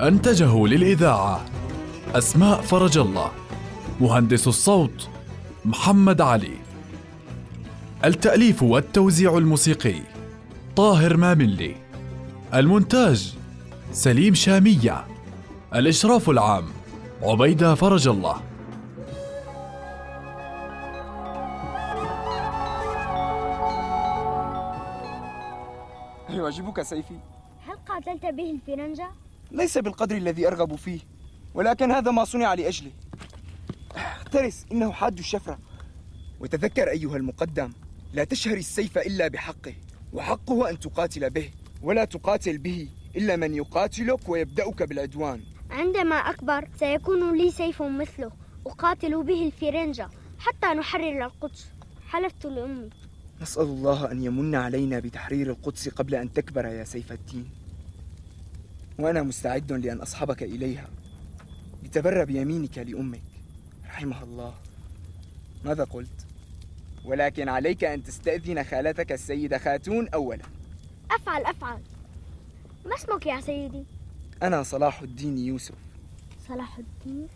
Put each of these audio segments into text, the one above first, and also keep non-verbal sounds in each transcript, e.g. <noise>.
أنتجه للإذاعة أسماء فرج الله مهندس الصوت محمد علي التأليف والتوزيع الموسيقي طاهر ماملي المونتاج سليم شامية الإشراف العام عبيدة فرج الله يعجبك سيفي؟ هل قاتلت به الفرنجة؟ ليس بالقدر الذي أرغب فيه ولكن هذا ما صنع لأجله. احترس إنه حاد الشفرة. وتذكر أيها المقدم لا تشهر السيف إلا بحقه وحقه أن تقاتل به ولا تقاتل به إلا من يقاتلك ويبدأك بالعدوان. عندما أكبر سيكون لي سيف مثله أقاتل به الفرنجة حتى نحرر القدس. حلفت لأمي. نسأل الله أن يمن علينا بتحرير القدس قبل أن تكبر يا سيف الدين. وأنا مستعد لأن أصحبك إليها. لتبر بيمينك لأمك. رحمها الله. ماذا قلت؟ ولكن عليك أن تستأذن خالتك السيدة خاتون أولا. أفعل أفعل. ما اسمك يا سيدي؟ أنا صلاح الدين يوسف. صلاح الدين؟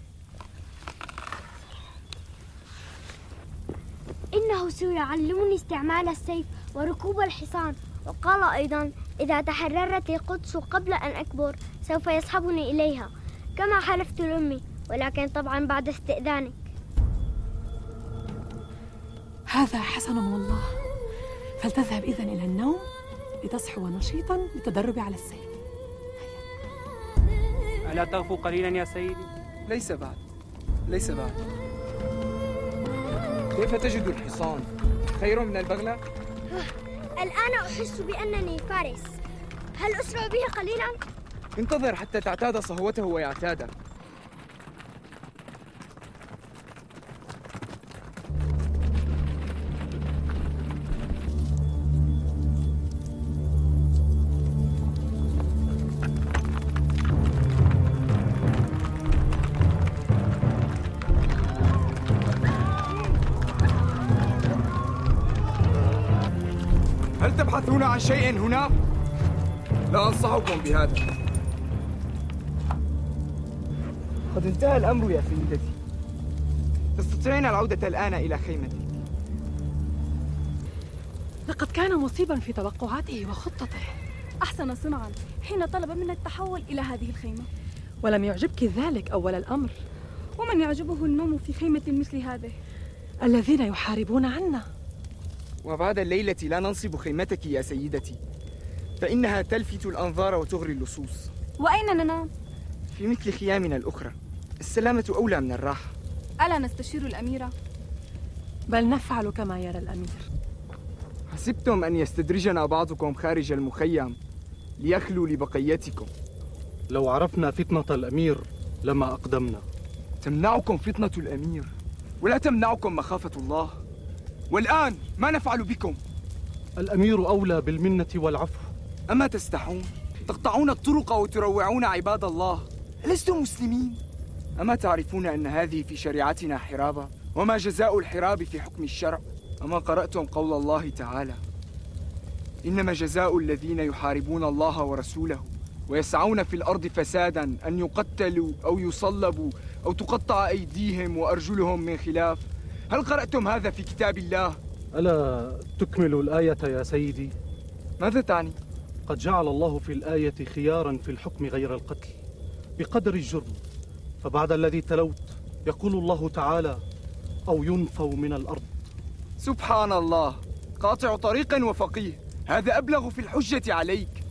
إنه سيعلمني استعمال السيف وركوب الحصان. وقال أيضا إذا تحررت القدس قبل أن أكبر سوف يصحبني إليها كما حلفت لأمي ولكن طبعا بعد استئذانك هذا حسن والله فلتذهب إذن إلى النوم لتصحو نشيطا للتدرب على السيف ألا تغفو قليلا يا سيدي؟ ليس بعد ليس بعد كيف تجد الحصان؟ خير من البغلة؟ الآن أحس بأنني فارس هل أسرع به قليلا؟ انتظر حتى تعتاد صهوته ويعتادك شيء هنا؟ لا أنصحكم بهذا. قد انتهى الأمر يا سيدتي. تستطيعين العودة الآن إلى خيمتك لقد كان مصيبا في توقعاته وخطته. أحسن صنعا حين طلب منا التحول إلى هذه الخيمة. ولم يعجبك ذلك أول الأمر؟ ومن يعجبه النوم في خيمة مثل هذه؟ الذين يحاربون عنا. وبعد الليلة لا ننصب خيمتك يا سيدتي. فإنها تلفت الأنظار وتغري اللصوص. وأين ننام؟ في مثل خيامنا الأخرى. السلامة أولى من الراحة. ألا نستشير الأميرة؟ بل نفعل كما يرى الأمير. حسبتم أن يستدرجنا بعضكم خارج المخيم ليخلوا لبقيتكم. لو عرفنا فتنة الأمير لما أقدمنا. تمنعكم فتنة الأمير. ولا تمنعكم مخافة الله. والآن ما نفعل بكم؟ الأمير أولى بالمنة والعفو أما تستحون؟ تقطعون الطرق وتروعون عباد الله ألستم مسلمين؟ أما تعرفون أن هذه في شريعتنا حرابة؟ وما جزاء الحراب في حكم الشرع؟ أما قرأتم قول الله تعالى إنما جزاء الذين يحاربون الله ورسوله ويسعون في الأرض فسادا أن يقتلوا أو يصلبوا أو تقطع أيديهم وأرجلهم من خلاف هل قرأتم هذا في كتاب الله؟ ألا تكمل الآية يا سيدي؟ ماذا تعني؟ قد جعل الله في الآية خيارا في الحكم غير القتل بقدر الجرم. فبعد الذي تلوت يقول الله تعالى أو ينفوا من الأرض. سبحان الله. قاطع طريق وفقيه. هذا أبلغ في الحجة عليك.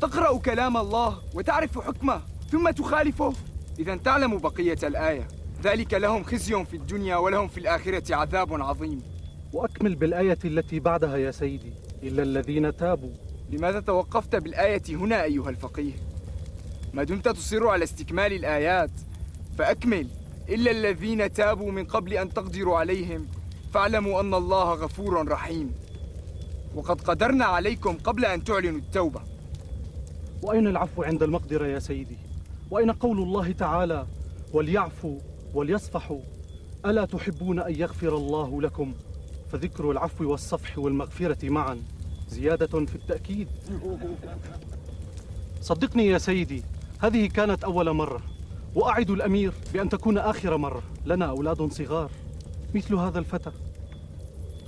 تقرأ كلام الله وتعرف حكمه ثم تخالفه. إذا تعلم بقية الآية. ذلك لهم خزي في الدنيا ولهم في الآخرة عذاب عظيم. وأكمل بالآية التي بعدها يا سيدي. إلا الذين تابوا. لماذا توقفت بالآية هنا أيها الفقيه؟ ما دمت تصر على استكمال الآيات. فأكمل. إلا الذين تابوا من قبل أن تقدروا عليهم. فاعلموا أن الله غفور رحيم. وقد قدرنا عليكم قبل أن تعلنوا التوبة. وأين العفو عند المقدرة يا سيدي؟ وأين قول الله تعالى؟ وليعفوا وليصفحوا. ألا تحبون أن يغفر الله لكم؟ فذكر العفو والصفح والمغفرة معا. زيادة في التأكيد. صدقني يا سيدي هذه كانت أول مرة. وأعد الأمير بأن تكون آخر مرة. لنا أولاد صغار. مثل هذا الفتى.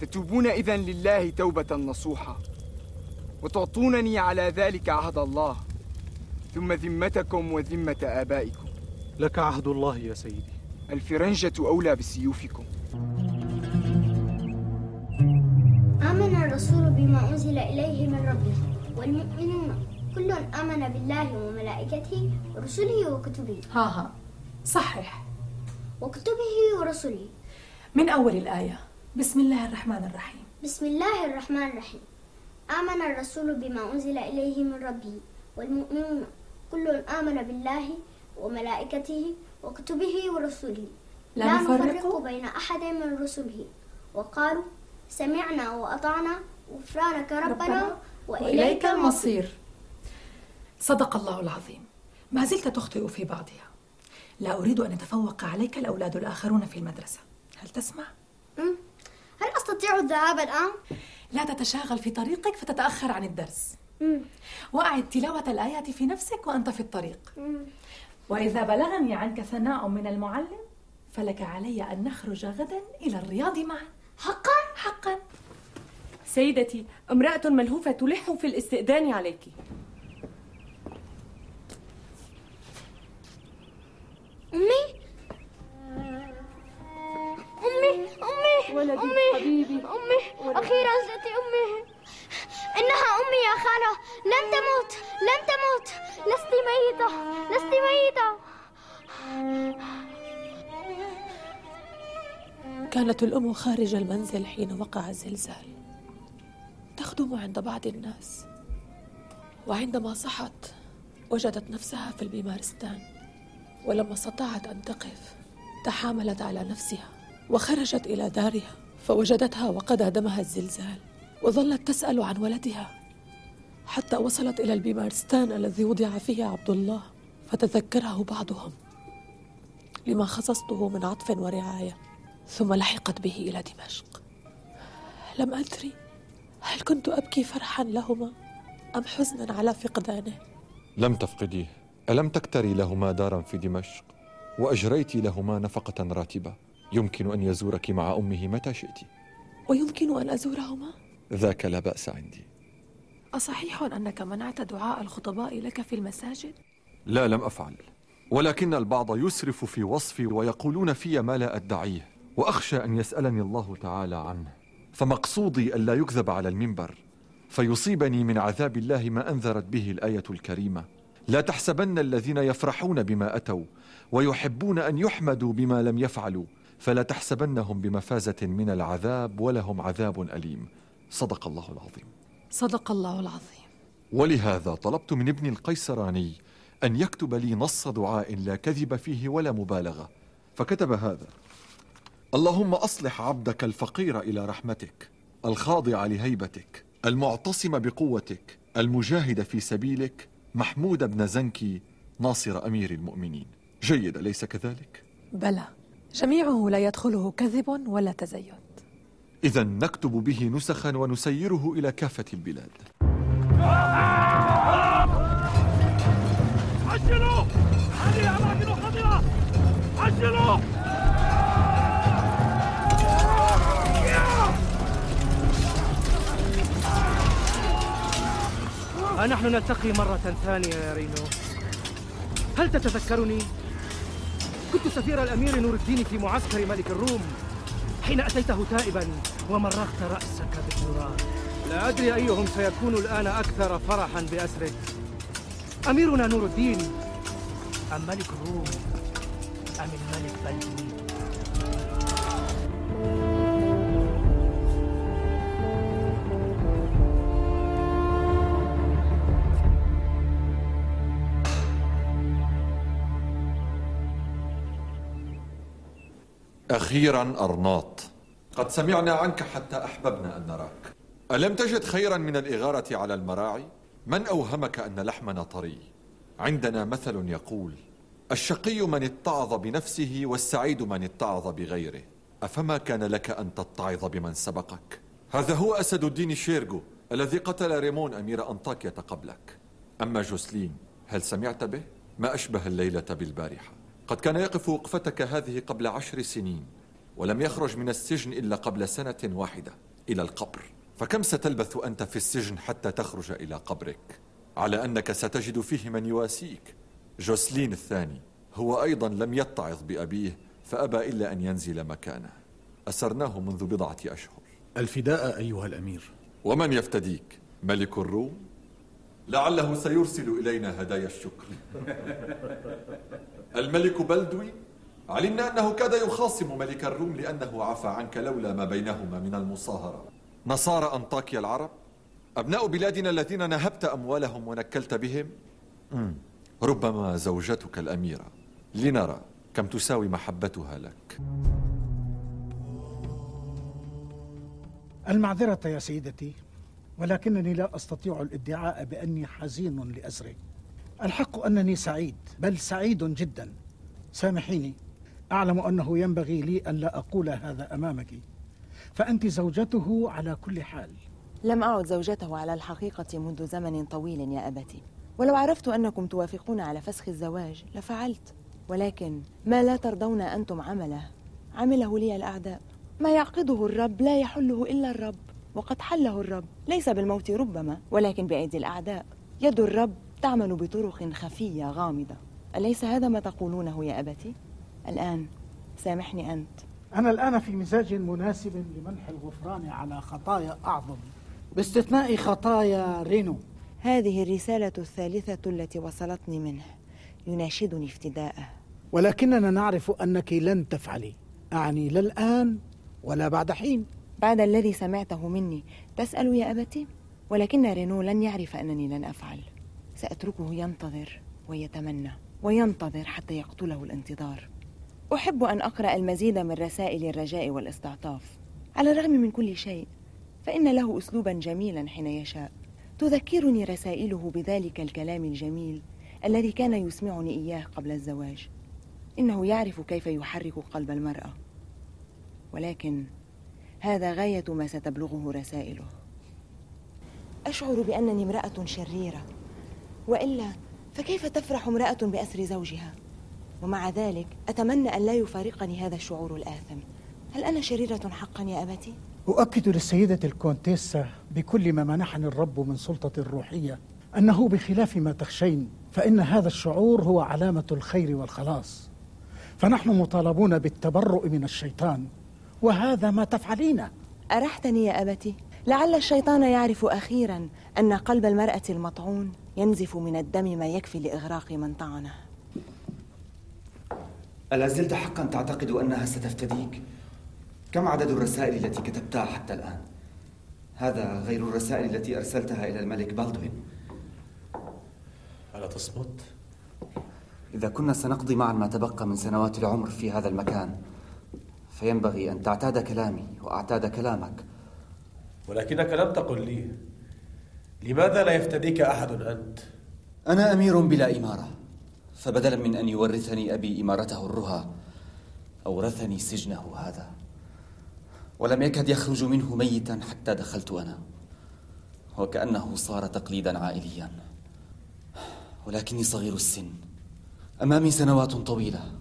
تتوبون إذن لله توبة نصوحة. وتعطونني على ذلك عهد الله. ثم ذمتكم وذمة آبائكم. لك عهد الله يا سيدي. الفرنجة أولى بسيوفكم. آمن الرسول بما أنزل إليه من ربه والمؤمنون كل آمن بالله وملائكته ورسله وكتبه. ها ها. صحح وكتبه ورسله. من أول الآية. بسم الله الرحمن الرحيم. بسم الله الرحمن الرحيم. آمن الرسول بما أنزل إليه من ربه والمؤمنون كل آمن بالله وملائكته وكتبه ورسله. لا لا نفرق؟ بين أحد من رسله. وقالوا سمعنا وأطعنا. غفرانك ربنا وإليك المصير. صدق الله العظيم. ما زلت تخطئ في بعضها. لا أريد أن يتفوق عليك الأولاد الآخرون في المدرسة. هل تسمع؟ هل أستطيع الذهاب الآن؟ لا تتشاغل في طريقك فتتأخر عن الدرس. وأعد تلاوة الآيات في نفسك وأنت في الطريق. وإذا بلغني عنك ثناء من المعلم فلك علي أن نخرج غدا إلى الرياض معا. حقا؟ حقا. سيدتي امرأة ملهوفة تلح في الاستئذان عليك. أمي؟ أمي أمي ولدي أمي حبيبي. أمي أخيرا جئت أمي. إنها أمي يا خالة. لم تموت. لم تموت. لست ميتة. لست ميتة. كانت الأم خارج المنزل حين وقع الزلزال. تخدم عند بعض الناس. وعندما صحت وجدت نفسها في البيمارستان. ولما استطاعت أن تقف تحاملت على نفسها وخرجت إلى دارها فوجدتها وقد هدمها الزلزال. وظلت تسأل عن ولدها حتى وصلت إلى البيمارستان الذي وضع فيه عبد الله فتذكره بعضهم لما خصصته من عطف ورعاية ثم لحقت به إلى دمشق. لم أدري هل كنت أبكي فرحا لهما أم حزنا على فقدانه. لم تفقديه. ألم تكتري لهما دارا في دمشق؟ وأجريت لهما نفقة راتبة. يمكن أن يزورك مع أمه متى شئت. ويمكن أن أزورهما؟ ذاك لا بأس عندي. أصحيح أنك منعت دعاء الخطباء لك في المساجد؟ لا لم أفعل. ولكن البعض يسرف في وصفي ويقولون في ما لا أدعيه وأخشى أن يسألني الله تعالى عنه. فمقصودي ألا يكذب على المنبر فيصيبني من عذاب الله ما أنذرت به الآية الكريمة. لا تحسبن الذين يفرحون بما أتوا ويحبون أن يحمدوا بما لم يفعلوا فلا تحسبنهم بمفازة من العذاب ولهم عذاب أليم. صدق الله العظيم. صدق الله العظيم. ولهذا طلبت من ابن القيسراني أن يكتب لي نص دعاء لا كذب فيه ولا مبالغة. فكتب هذا. اللهم أصلح عبدك الفقير إلى رحمتك الخاضع لهيبتك المعتصم بقوتك المجاهد في سبيلك محمود بن زنكي ناصر أمير المؤمنين. جيد أليس كذلك؟ بلى. جميعه لا يدخله كذب ولا تزيد إذا نكتب به نسخا ونسيره إلى كافة البلاد. عجلوا! هذه أماكن خطرة عجلوا! ها نحن نلتقي مرة ثانية يا رينو. هل تتذكرني؟ كنت سفير الأمير نور الدين في معسكر ملك الروم. حين أتيته تائبا ومرغت رأسك بالتراب لا أدري أيهم سيكون الآن أكثر فرحا بأسرك أميرنا نور الدين أم ملك الروم أم الملك بلدوي أخيرا أرناط قد سمعنا عنك حتى أحببنا أن نراك ألم تجد خيرا من الإغارة على المراعي؟ من أوهمك أن لحمنا طري؟ عندنا مثل يقول الشقي من اتعظ بنفسه والسعيد من اتعظ بغيره أفما كان لك أن تتعظ بمن سبقك؟ هذا هو أسد الدين شيرغو الذي قتل ريمون أمير أنطاكية قبلك أما جوسلين هل سمعت به؟ ما أشبه الليلة بالبارحة قد كان يقف وقفتك هذه قبل عشر سنين ولم يخرج من السجن إلا قبل سنة واحدة إلى القبر. فكم ستلبث أنت في السجن حتى تخرج إلى قبرك؟ على أنك ستجد فيه من يواسيك. جوسلين الثاني هو أيضا لم يتعظ بأبيه فأبى إلا أن ينزل مكانه. أسرناه منذ بضعة أشهر. الفداء أيها الأمير. ومن يفتديك؟ ملك الروم؟ لعله سيرسل إلينا هدايا الشكر. <laughs> الملك بلدوي علمنا أنه كاد يخاصم ملك الروم لأنه عفى عنك لولا ما بينهما من المصاهرة. نصارى أنطاكيا العرب أبناء بلادنا الذين نهبت أموالهم ونكلت بهم. ربما زوجتك الأميرة. لنرى كم تساوي محبتها لك. المعذرة يا سيدتي ولكنني لا أستطيع الادعاء بأني حزين لأسري الحق أنني سعيد بل سعيد جدا. سامحيني. أعلم أنه ينبغي لي أن لا أقول هذا أمامك. فأنت زوجته على كل حال. لم أعد زوجته على الحقيقة منذ زمن طويل يا أبتي. ولو عرفت أنكم توافقون على فسخ الزواج لفعلت. ولكن ما لا ترضون أنتم عمله؟ عمله لي الأعداء. ما يعقده الرب لا يحله إلا الرب. وقد حله الرب. ليس بالموت ربما ولكن بأيدي الأعداء. يد الرب تعمل بطرق خفية غامضة. أليس هذا ما تقولونه يا أبتي؟ الآن سامحني أنت. أنا الآن في مزاج مناسب لمنح الغفران على خطايا أعظم. باستثناء خطايا رينو. هذه الرسالة الثالثة التي وصلتني منه. يناشدني افتداءه. ولكننا نعرف أنك لن تفعلي. أعني لا الآن ولا بعد حين. بعد الذي سمعته مني تسأل يا أبتي؟ ولكن رينو لن يعرف أنني لن أفعل. سأتركه ينتظر ويتمنى وينتظر حتى يقتله الانتظار. أحب أن أقرأ المزيد من رسائل الرجاء والاستعطاف. على الرغم من كل شيء فإن له أسلوبا جميلا حين يشاء. تذكرني رسائله بذلك الكلام الجميل الذي كان يسمعني إياه قبل الزواج. إنه يعرف كيف يحرك قلب المرأة. ولكن هذا غاية ما ستبلغه رسائله. أشعر بأنني امرأة شريرة. وإلا فكيف تفرح امرأة بأسر زوجها؟ ومع ذلك أتمنى أن لا يفارقني هذا الشعور الآثم هل أنا شريرة حقا يا أبتي؟ أؤكد للسيدة الكونتيسة بكل ما منحني الرب من سلطة روحية أنه بخلاف ما تخشين فإن هذا الشعور هو علامة الخير والخلاص فنحن مطالبون بالتبرؤ من الشيطان وهذا ما تفعلينه أرحتني يا أبتي لعل الشيطان يعرف أخيرا أن قلب المرأة المطعون ينزف من الدم ما يكفي لإغراق من طعنه ألا زلت حقا تعتقد أنها ستفتديك؟ كم عدد الرسائل التي كتبتها حتى الآن؟ هذا غير الرسائل التي أرسلتها إلى الملك بالدوين ألا تصمت؟ إذا كنا سنقضي معا ما تبقى من سنوات العمر في هذا المكان فينبغي أن تعتاد كلامي وأعتاد كلامك ولكنك لم تقل لي. لماذا لا يفتديك أحد أنت؟ أنا أمير بلا إمارة. فبدلا من أن يورثني أبي إمارته الرهى أورثني سجنه هذا. ولم يكد يخرج منه ميتا حتى دخلت أنا. وكأنه صار تقليدا عائليا. ولكني صغير السن. أمامي سنوات طويلة.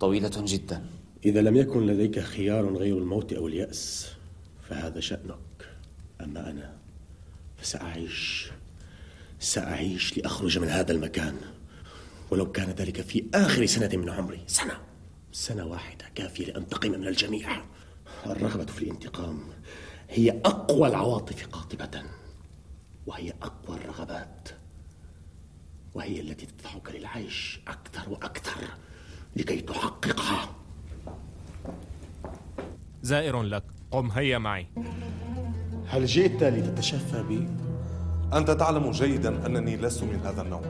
طويلة جدا. إذا لم يكن لديك خيار غير الموت أو اليأس فهذا شأنك. أما أنا فسأعيش سأعيش لأخرج من هذا المكان. ولو كان ذلك في آخر سنة من عمري. سنة سنة واحدة كافية لأنتقم من الجميع. الرغبة في الانتقام هي أقوى العواطف قاطبة وهي أقوى الرغبات وهي التي تدفعك للعيش أكثر وأكثر لكي تحققها. زائر لك قم هيا معي. هل جئت لتتشفى بي؟ أنت تعلم جيدا أنني لست من هذا النوع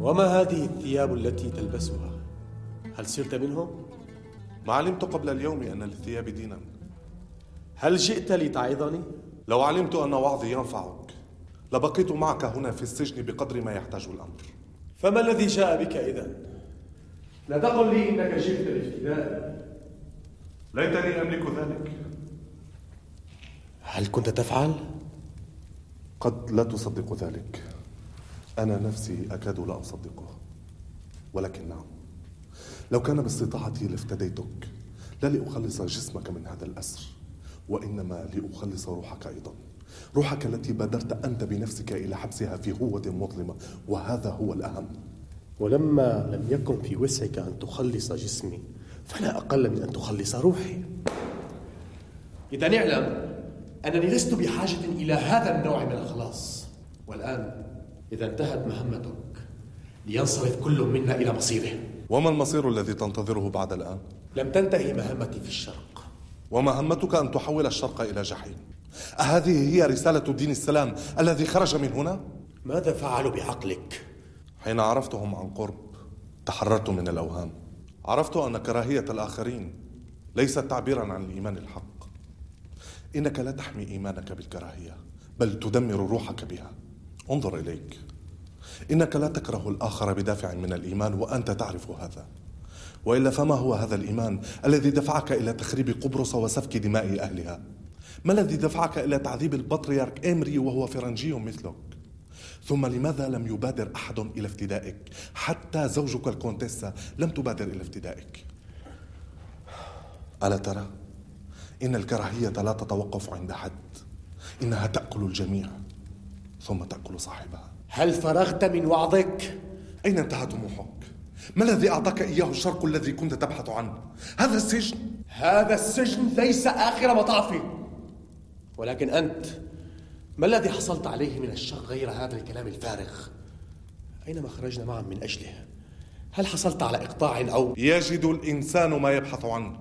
وما هذه الثياب التي تلبسها؟ هل صرت منهم؟ ما علمت قبل اليوم أن للثياب دينا هل جئت لتعظني؟ لو علمت أن وعظي ينفعك لبقيت معك هنا في السجن بقدر ما يحتاج الأمر فما الذي جاء بك إذا؟ لا تقل لي إنك جئت لافتدائي ليتني أملك ذلك هل كنت تفعل؟ قد لا تصدق ذلك. أنا نفسي أكاد لا أصدقه. ولكن نعم. لو كان باستطاعتي لافتديتك لا لأخلص جسمك من هذا الأسر وإنما لأخلص روحك أيضا. روحك التي بادرت أنت بنفسك إلى حبسها في هوة مظلمة وهذا هو الأهم. ولما لم يكن في وسعك أن تخلص جسمي فلا أقل من أن تخلص روحي. إذا اعلم أنني لست بحاجة إلى هذا النوع من الخلاص والآن إذا انتهت مهمتك لينصرف كل منا إلى مصيره وما المصير الذي تنتظره بعد الآن؟ لم تنتهي مهمتي في الشرق ومهمتك أن تحول الشرق إلى جحيم أهذه هي رسالة دين السلام الذي خرج من هنا؟ ماذا فعلوا بعقلك؟ حين عرفتهم عن قرب تحررت من الأوهام عرفت أن كراهية الآخرين ليست تعبيرا عن الإيمان الحق إنك لا تحمي إيمانك بالكراهية بل تدمر روحك بها. انظر إليك. إنك لا تكره الآخر بدافع من الإيمان وأنت تعرف هذا. وإلا فما هو هذا الإيمان الذي دفعك إلى تخريب قبرص وسفك دماء أهلها؟ ما الذي دفعك إلى تعذيب البطريرك إمري وهو فرنجي مثلك؟ ثم لماذا لم يبادر أحد إلى افتدائك؟ حتى زوجك الكونتيسا لم تبادر إلى افتدائك. ألا ترى؟ إن الكراهية لا تتوقف عند حد إنها تأكل الجميع ثم تأكل صاحبها هل فرغت من وعظك؟ أين انتهى طموحك؟ ما الذي أعطاك إياه الشرق الذي كنت تبحث عنه؟ هذا السجن؟ هذا السجن ليس آخر مطافي ولكن أنت ما الذي حصلت عليه من الشرق غير هذا الكلام الفارغ؟ أين ما خرجنا معا من أجله؟ هل حصلت على إقطاع أو يجد الإنسان ما يبحث عنه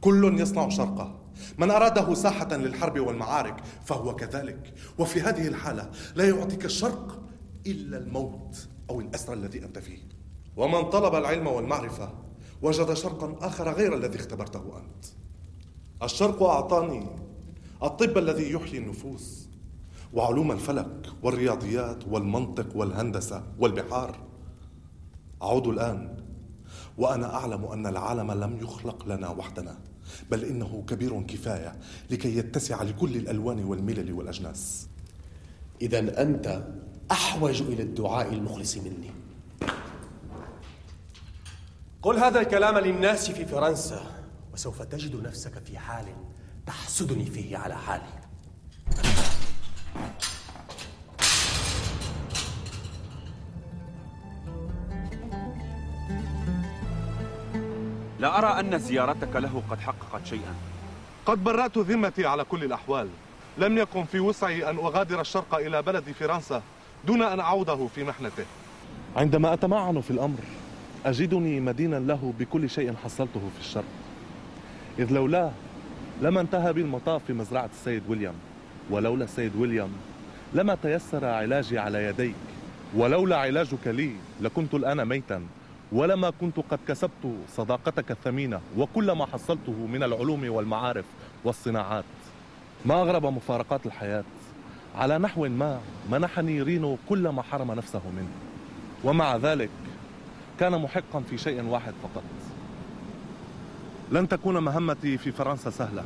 كل يصنع شرقه من أراده ساحة للحرب والمعارك فهو كذلك. وفي هذه الحالة لا يعطيك الشرق إلا الموت أو الأسر الذي أنت فيه. ومن طلب العلم والمعرفة وجد شرقا آخر غير الذي اختبرته أنت. الشرق أعطاني الطب الذي يحيي النفوس وعلوم الفلك والرياضيات والمنطق والهندسة والبحار. أعود الآن وأنا أعلم أن العالم لم يخلق لنا وحدنا. بل إنه كبير كفاية لكي يتسع لكل الألوان والملل والأجناس. إذا أنت أحوج إلى الدعاء المخلص مني. قل هذا الكلام للناس في فرنسا وسوف تجد نفسك في حال تحسدني فيه على حالي. لا أرى أن زيارتك له قد حققت شيئا. قد برأت ذمتي على كل الأحوال. لم يكن في وسعي أن أغادر الشرق إلى بلد فرنسا دون أن أعوده في محنته. عندما أتمعن في الأمر أجدني مدينا له بكل شيء حصلته في الشرق. إذ لولاه لما انتهى بي المطاف في مزرعة السيد ويليام ولولا السيد ويليام لما تيسر علاجي على يديك ولولا علاجك لي لكنت الآن ميتا. ولما كنت قد كسبت صداقتك الثمينة وكل ما حصلته من العلوم والمعارف والصناعات ما أغرب مفارقات الحياة؟ على نحو ما منحني رينو كل ما حرم نفسه منه ومع ذلك كان محقا في شيء واحد فقط. لن تكون مهمتي في فرنسا سهلة.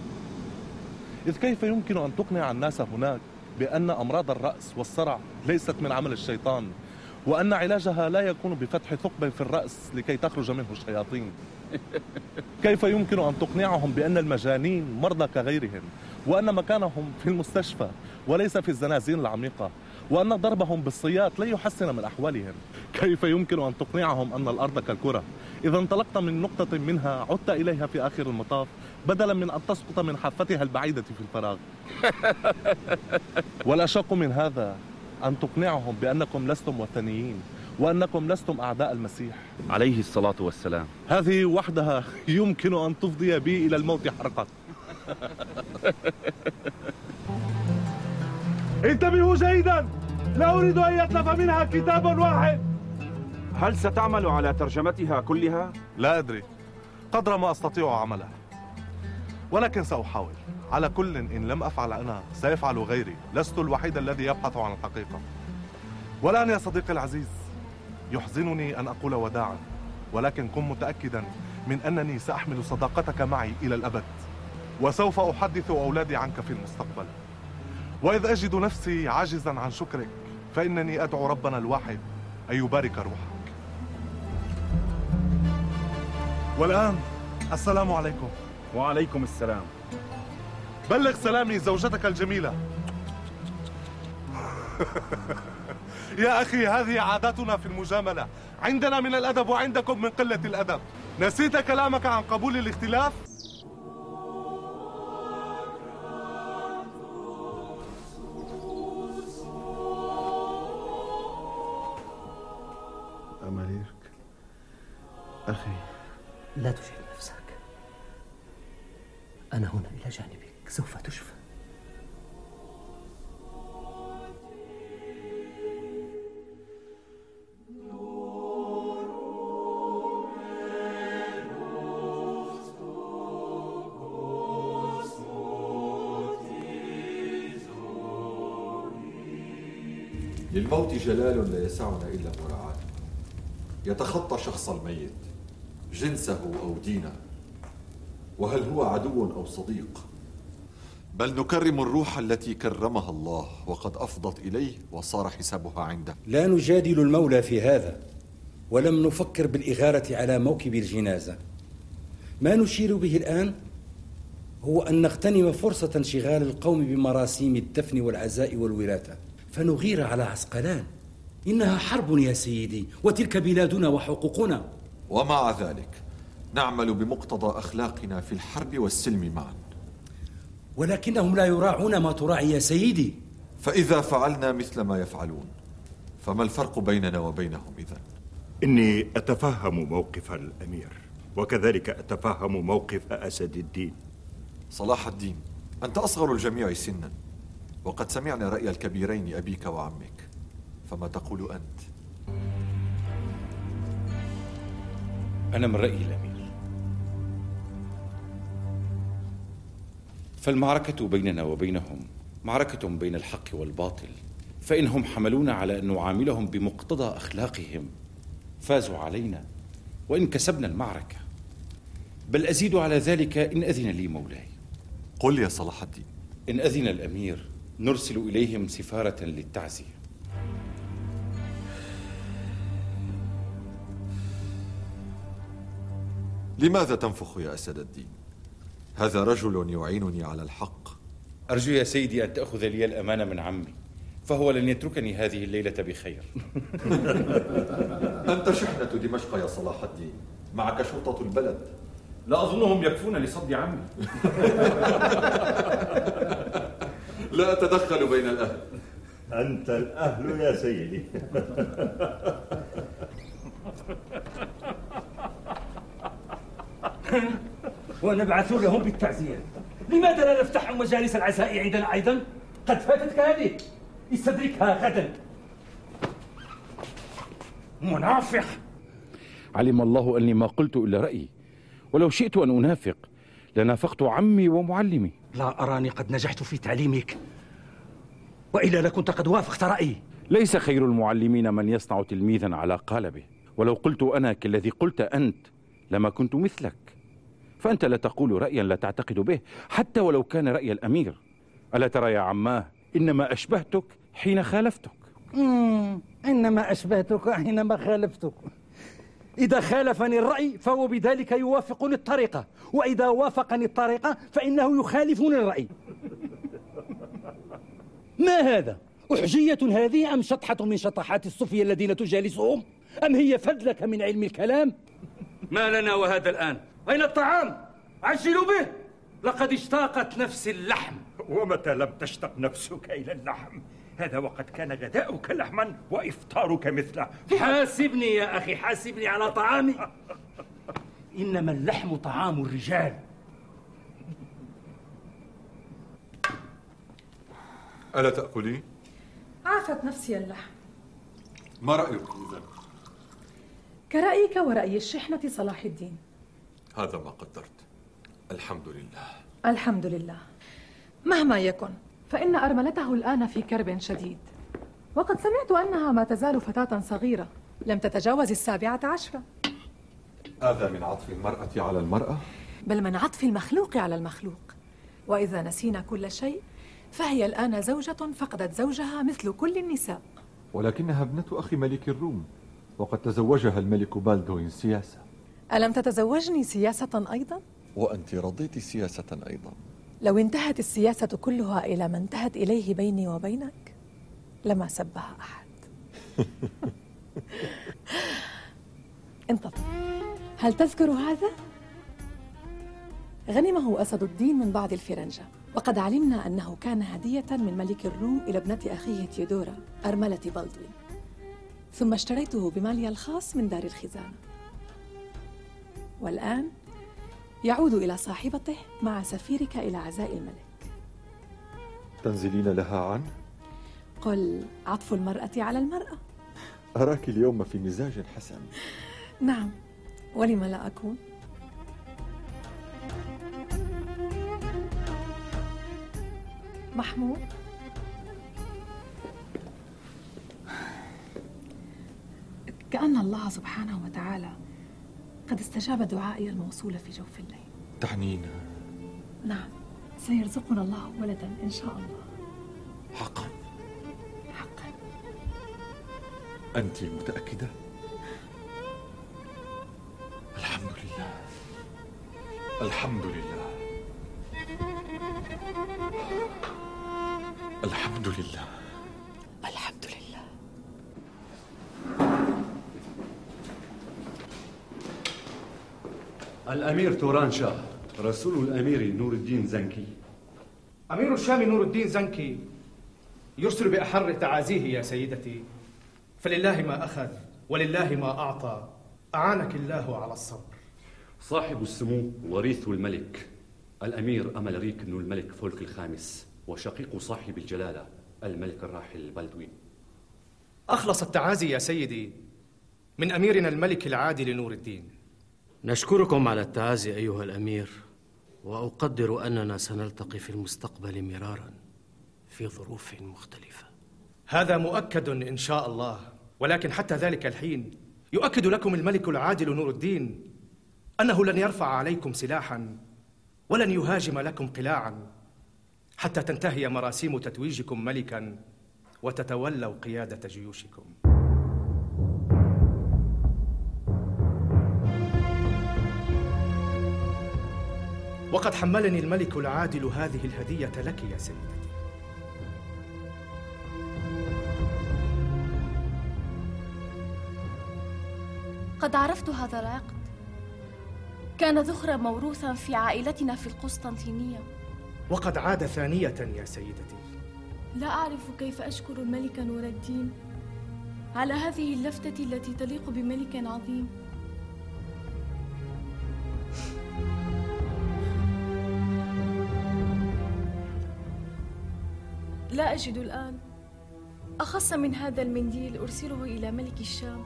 إذ كيف يمكن أن تقنع الناس هناك بأن أمراض الرأس والصرع ليست من عمل الشيطان وأن علاجها لا يكون بفتح ثقب في الرأس لكي تخرج منه الشياطين. <laughs> كيف يمكن أن تقنعهم بأن المجانين مرضى كغيرهم؟ وأن مكانهم في المستشفى وليس في الزنازين العميقة؟ وأن ضربهم بالصياط لا يحسن من أحوالهم؟ كيف يمكن أن تقنعهم أن الأرض كالكرة؟ إذا انطلقت من نقطة منها عدت إليها في آخر المطاف بدلا من أن تسقط من حافتها البعيدة في الفراغ. <laughs> والأشق من هذا أن تقنعهم بأنكم لستم وثنيين وأنكم لستم أعداء المسيح. عليه الصلاة والسلام. هذه وحدها يمكن أن تفضي بي إلى الموت حرقا. <laughs> انتبهوا جيدا لا أريد أن يتلف منها كتاب واحد. هل ستعمل على ترجمتها كلها؟ لا أدري. قدر ما أستطيع عمله ولكن سأحاول. على كل إن لم أفعل أنا سيفعل غيري. لست الوحيد الذي يبحث عن الحقيقة. والآن يا صديقي العزيز يحزنني أن أقول وداعا ولكن كن متأكدا من أنني سأحمل صداقتك معي إلى الأبد وسوف أحدث أولادي عنك في المستقبل. وإذ أجد نفسي عاجزا عن شكرك فإنني أدعو ربنا الواحد أن يبارك روحك. والآن السلام عليكم. وعليكم السلام. بلغ سلامي زوجتك الجميلة. <laughs> يا أخي هذه عاداتنا في المجاملة. عندنا من الأدب وعندكم من قلة الأدب. نسيت كلامك عن قبول الاختلاف؟ أماليرك أخي. لا تجهد نفسك. أنا هنا إلى جانبك. سوف تشفى. للموت جلال لا يسعنا إلا مراعاته يتخطى شخص الميت جنسه أو دينه. وهل هو عدو أو صديق؟ بل نكرم الروح التي كرمها الله وقد أفضت إليه وصار حسابها عنده. لا نجادل المولى في هذا ولم نفكر بالإغارة على موكب الجنازة. ما نشير به الآن هو أن نغتنم فرصة انشغال القوم بمراسيم الدفن والعزاء والوراثة. فنغير على عسقلان. إنها حرب يا سيدي وتلك بلادنا وحقوقنا. ومع ذلك نعمل بمقتضى أخلاقنا في الحرب والسلم معا. ولكنهم لا يراعون ما تراعي يا سيدي فإذا فعلنا مثل ما يفعلون فما الفرق بيننا وبينهم إذا؟ إني أتفهم موقف الأمير وكذلك أتفهم موقف أسد الدين صلاح الدين أنت أصغر الجميع سنا وقد سمعنا رأي الكبيرين أبيك وعمك فما تقول أنت؟ أنا من رأي الأمير فالمعركة بيننا وبينهم معركة بين الحق والباطل فإنهم حملونا على أن نعاملهم بمقتضى أخلاقهم. فازوا علينا وإن كسبنا المعركة. بل أزيد على ذلك إن أذن لي مولاي. قل يا صلاح الدين إن أذن الأمير نرسل إليهم سفارة للتعزية. لماذا تنفخ يا أسد الدين؟ هذا رجل يعينني على الحق. أرجو يا سيدي أن تأخذ لي الأمانة من عمي فهو لن يتركني هذه الليلة بخير. <laughs> أنت شحنة دمشق يا صلاح الدين معك شرطة البلد. لا أظنهم يكفون لصد عمي. <laughs> لا أتدخل بين الأهل. أنت الأهل يا سيدي. <laughs> ونبعث لهم بالتعزية. لماذا لا نفتح مجالس العزاء عندنا أيضا؟ قد فاتتك هذه. استدركها غدا. منافق. علم الله أني ما قلت إلا رأيي. ولو شئت أن أنافق لنافقت عمي ومعلمي. لا أراني قد نجحت في تعليمك. وإلا لكنت قد وافقت رأيي. ليس خير المعلمين من يصنع تلميذا على قالبه. ولو قلت أنا كالذي قلت أنت لما كنت مثلك. فأنت لا تقول رأيا لا تعتقد به حتى ولو كان رأي الأمير ألا ترى يا عماه إنما أشبهتك حين خالفتك مم. إنما أشبهتك حينما خالفتك إذا خالفني الرأي فهو بذلك يوافقني الطريقة وإذا وافقني الطريقة فإنه يخالفني الرأي ما هذا؟ أحجية هذه أم شطحة من شطحات الصفية الذين تجالسهم؟ أم هي فذلك من علم الكلام؟ ما لنا وهذا الآن؟ أين الطعام؟ عجلوا به! لقد اشتاقت نفسي اللحم. ومتى لم تشتق نفسك إلى اللحم؟ هذا وقد كان غداؤك لحما وإفطارك مثله. حاسبني يا أخي حاسبني على طعامي. إنما اللحم طعام الرجال. ألا تأكلين؟ عافت نفسي اللحم. ما رأيك إذا؟ كرأيك ورأي الشحنة صلاح الدين. هذا ما قدرت. الحمد لله. الحمد لله. مهما يكن فإن أرملته الآن في كرب شديد. وقد سمعت أنها ما تزال فتاة صغيرة. لم تتجاوز السابعة عشرة. هذا من عطف المرأة على المرأة؟ بل من عطف المخلوق على المخلوق. وإذا نسينا كل شيء فهي الآن زوجة فقدت زوجها مثل كل النساء. ولكنها ابنة أخي ملك الروم وقد تزوجها الملك بالدوين سياسة. ألم تتزوجني سياسة أيضا؟ وأنت رضيت سياسة أيضا. لو انتهت السياسة كلها إلى ما انتهت إليه بيني وبينك لما سبها أحد. <laughs> انتظر. هل تذكر هذا؟ غنمه أسد الدين من بعض الفرنجة. وقد علمنا أنه كان هدية من ملك الروم إلى ابنة أخيه تيودورا أرملة بلدوين ثم اشتريته بمالي الخاص من دار الخزانة. والآن يعود إلى صاحبته مع سفيرك إلى عزاء الملك تنزلين لها عنه؟ قل عطف المرأة على المرأة أراك اليوم في مزاج حسن نعم ولم لا أكون؟ محمود كأن الله سبحانه وتعالى قد استجاب دعائي الموصول في جوف الليل. تعنينا نعم سيرزقنا الله ولدا إن شاء الله. حقا. حقا. أنت متأكدة؟ الحمد لله. الحمد لله. الحمد لله الحمد لله الأمير توران شاه رسول الأمير نور الدين زنكي. أمير الشام نور الدين زنكي يرسل بأحر تعازيه يا سيدتي. فلله ما أخذ ولله ما أعطى أعانك الله على الصبر. صاحب السمو وريث الملك الأمير أمل ريك بن الملك فولك الخامس وشقيق صاحب الجلالة الملك الراحل بلدوين. أخلص التعازي يا سيدي من أميرنا الملك العادل نور الدين. نشكركم على التعازي أيها الأمير وأقدر أننا سنلتقي في المستقبل مرارا في ظروف مختلفة. هذا مؤكد إن شاء الله ولكن حتى ذلك الحين يؤكد لكم الملك العادل نور الدين أنه لن يرفع عليكم سلاحا ولن يهاجم لكم قلاعا حتى تنتهي مراسيم تتويجكم ملكا وتتولوا قيادة جيوشكم. وقد حملني الملك العادل هذه الهدية لك يا سيدتي. قد عرفت هذا العقد. كان ذخرا موروثا في عائلتنا في القسطنطينية. وقد عاد ثانية يا سيدتي. لا أعرف كيف أشكر الملك نور الدين على هذه اللفتة التي تليق بملك عظيم. لا أجد الآن. أخص من هذا المنديل أرسله إلى ملك الشام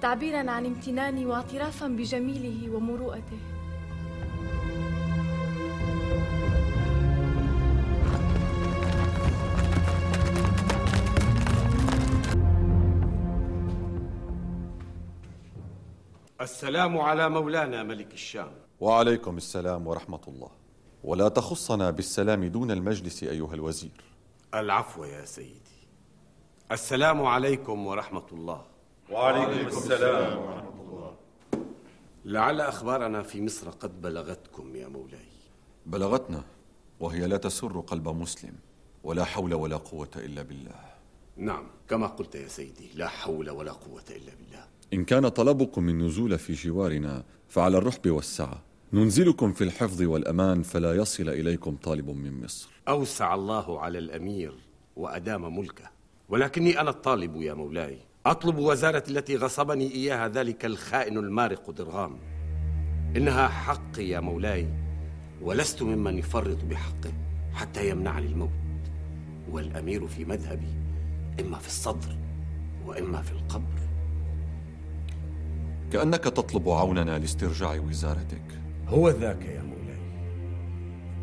تعبيرا عن امتناني واعترافا بجميله ومروءته. السلام على مولانا ملك الشام. وعليكم السلام ورحمة الله. ولا تخصنا بالسلام دون المجلس أيها الوزير. العفو يا سيدي. السلام عليكم ورحمة الله. وعليكم السلام ورحمة الله. لعل أخبارنا في مصر قد بلغتكم يا مولاي. بلغتنا وهي لا تسر قلب مسلم ولا حول ولا قوة إلا بالله. نعم كما قلت يا سيدي لا حول ولا قوة إلا بالله. إن كان طلبكم النزول في جوارنا فعلى الرحب والسعة. ننزلكم في الحفظ والأمان فلا يصل إليكم طالب من مصر. أوسع الله على الأمير وأدام ملكه. ولكني أنا الطالب يا مولاي. أطلب وزارة التي غصبني إياها ذلك الخائن المارق درغام. إنها حقي يا مولاي ولست ممن يفرط بحقه حتى يمنعني الموت. والأمير في مذهبي إما في الصدر وإما في القبر. كأنك تطلب عوننا لاسترجاع وزارتك. هو ذاك يا مولاي.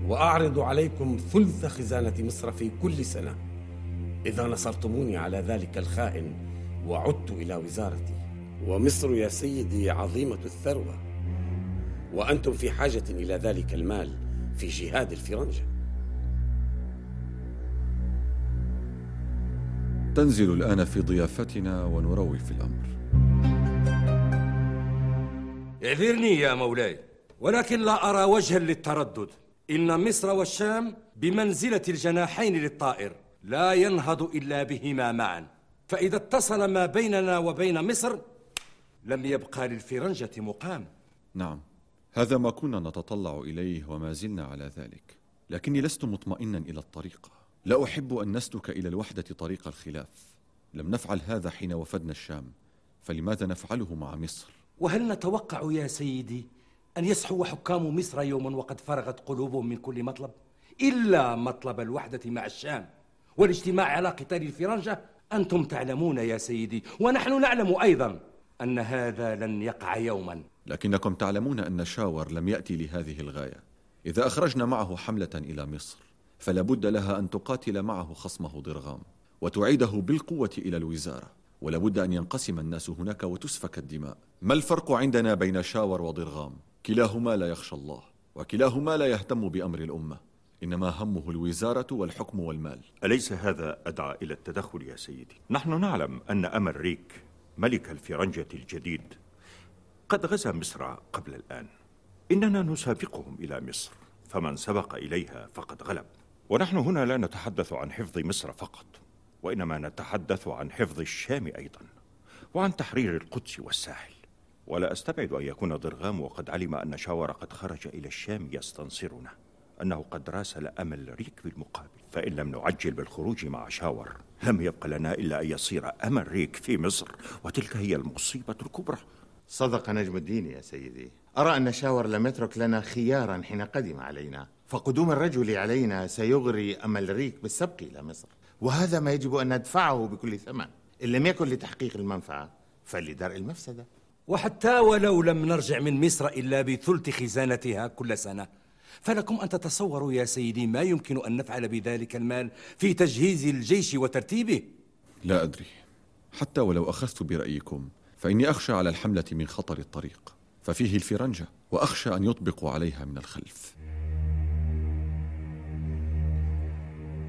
وأعرض عليكم ثلث خزانة مصر في كل سنة. إذا نصرتموني على ذلك الخائن وعدت إلى وزارتي. ومصر يا سيدي عظيمة الثروة. وأنتم في حاجة إلى ذلك المال في جهاد الفرنجة. تنزل الآن في ضيافتنا ونروي في الأمر. اعذرني يا مولاي. ولكن لا أرى وجها للتردد. إن مصر والشام بمنزلة الجناحين للطائر لا ينهض إلا بهما معا. فإذا اتصل ما بيننا وبين مصر لم يبقى للفرنجة مقام. نعم هذا ما كنا نتطلع إليه وما زلنا على ذلك. لكني لست مطمئنا إلى الطريقة لا أحب أن نسلك إلى الوحدة طريق الخلاف. لم نفعل هذا حين وفدنا الشام. فلماذا نفعله مع مصر؟ وهل نتوقع يا سيدي أن يسحو حكام مصر يوما وقد فرغت قلوبهم من كل مطلب إلا مطلب الوحدة مع الشام والاجتماع على قتال الفرنجة. أنتم تعلمون يا سيدي ونحن نعلم أيضا أن هذا لن يقع يوما. لكنكم تعلمون أن شاور لم يأتي لهذه الغاية. إذا أخرجنا معه حملة إلى مصر فلا بد لها أن تقاتل معه خصمه ضرغام وتعيده بالقوة إلى الوزارة. ولا بد أن ينقسم الناس هناك وتسفك الدماء. ما الفرق عندنا بين شاور وضرغام؟ كلاهما لا يخشى الله وكلاهما لا يهتم بأمر الأمة. إنما همه الوزارة والحكم والمال. أليس هذا أدعى إلى التدخل يا سيدي؟ نحن نعلم أن أمريك ملك الفرنجة الجديد قد غزا مصر قبل الآن. إننا نسابقهم إلى مصر فمن سبق إليها فقد غلب. ونحن هنا لا نتحدث عن حفظ مصر فقط وإنما نتحدث عن حفظ الشام أيضا وعن تحرير القدس والساحل. ولا أستبعد أن يكون ضرغام وقد علم أن شاور قد خرج إلى الشام يستنصرنا أنه قد راسل أمل ريك بالمقابل. فإن لم نعجل بالخروج مع شاور لم يبق لنا إلا أن يصير أمل ريك في مصر وتلك هي المصيبة الكبرى. صدق نجم الدين يا سيدي. أرى أن شاور لم يترك لنا خيارا حين قدم علينا. فقدوم الرجل علينا سيغري أمل ريك بالسبق إلى مصر. وهذا ما يجب أن ندفعه بكل ثمن. إن لم يكن لتحقيق المنفعة فلدرء المفسدة. وحتى ولو لم نرجع من مصر إلا بثلث خزانتها كل سنة. فلكم أن تتصوروا يا سيدي ما يمكن أن نفعل بذلك المال في تجهيز الجيش وترتيبه. لا أدري. حتى ولو أخذت برأيكم فإني أخشى على الحملة من خطر الطريق ففيه الفرنجة وأخشى أن يطبقوا عليها من الخلف.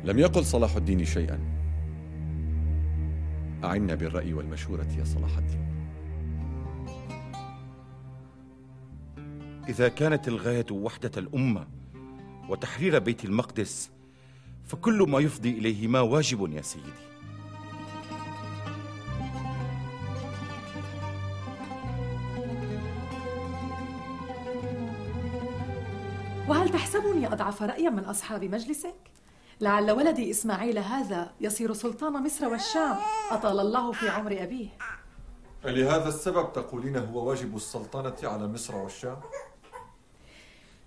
لم يقل صلاح الدين شيئا. أعنا بالرأي والمشورة يا صلاح الدين. إذا كانت الغاية وحدة الأمة وتحرير بيت المقدس فكل ما يفضي إليهما واجب يا سيدي وهل تحسبني أضعف رأيا من أصحاب مجلسك؟ لعل ولدي إسماعيل هذا يصير سلطان مصر والشام أطال الله في عمر أبيه فلهذا السبب تقولين هو واجب السلطنة على مصر والشام؟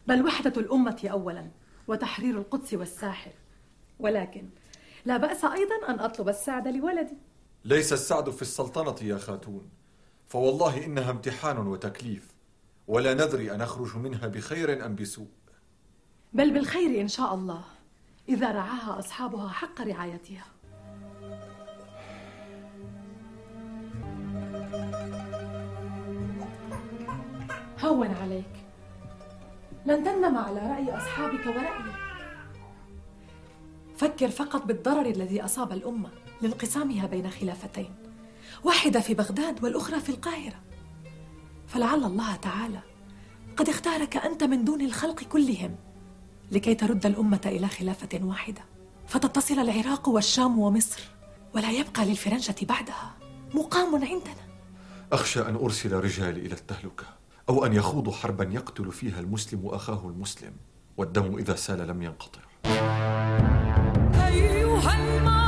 بل وحدة الأمة أولا وتحرير القدس والساحل ولكن لا بأس أيضا أن أطلب السعد لولدي. ليس السعد في السلطنة يا خاتون. فوالله إنها امتحان وتكليف ولا ندري أن نخرج منها بخير أم بسوء. بل بالخير إن شاء الله إذا رعاها أصحابها حق رعايتها. هون عليك. لن تندم على رأي أصحابك ورأيي. فكر فقط بالضرر الذي أصاب الأمة لانقسامها بين خلافتين واحدة في بغداد والأخرى في القاهرة. فلعل الله تعالى قد اختارك أنت من دون الخلق كلهم لكي ترد الأمة إلى خلافة واحدة. فتتصل العراق والشام ومصر ولا يبقى للفرنجة بعدها مقام عندنا. أخشى أن أرسل رجالي إلى التهلكة. أو أن يخوضوا حربا يقتل فيها المسلم أخاه المسلم والدم إذا سال لم ينقطع. أيها المرء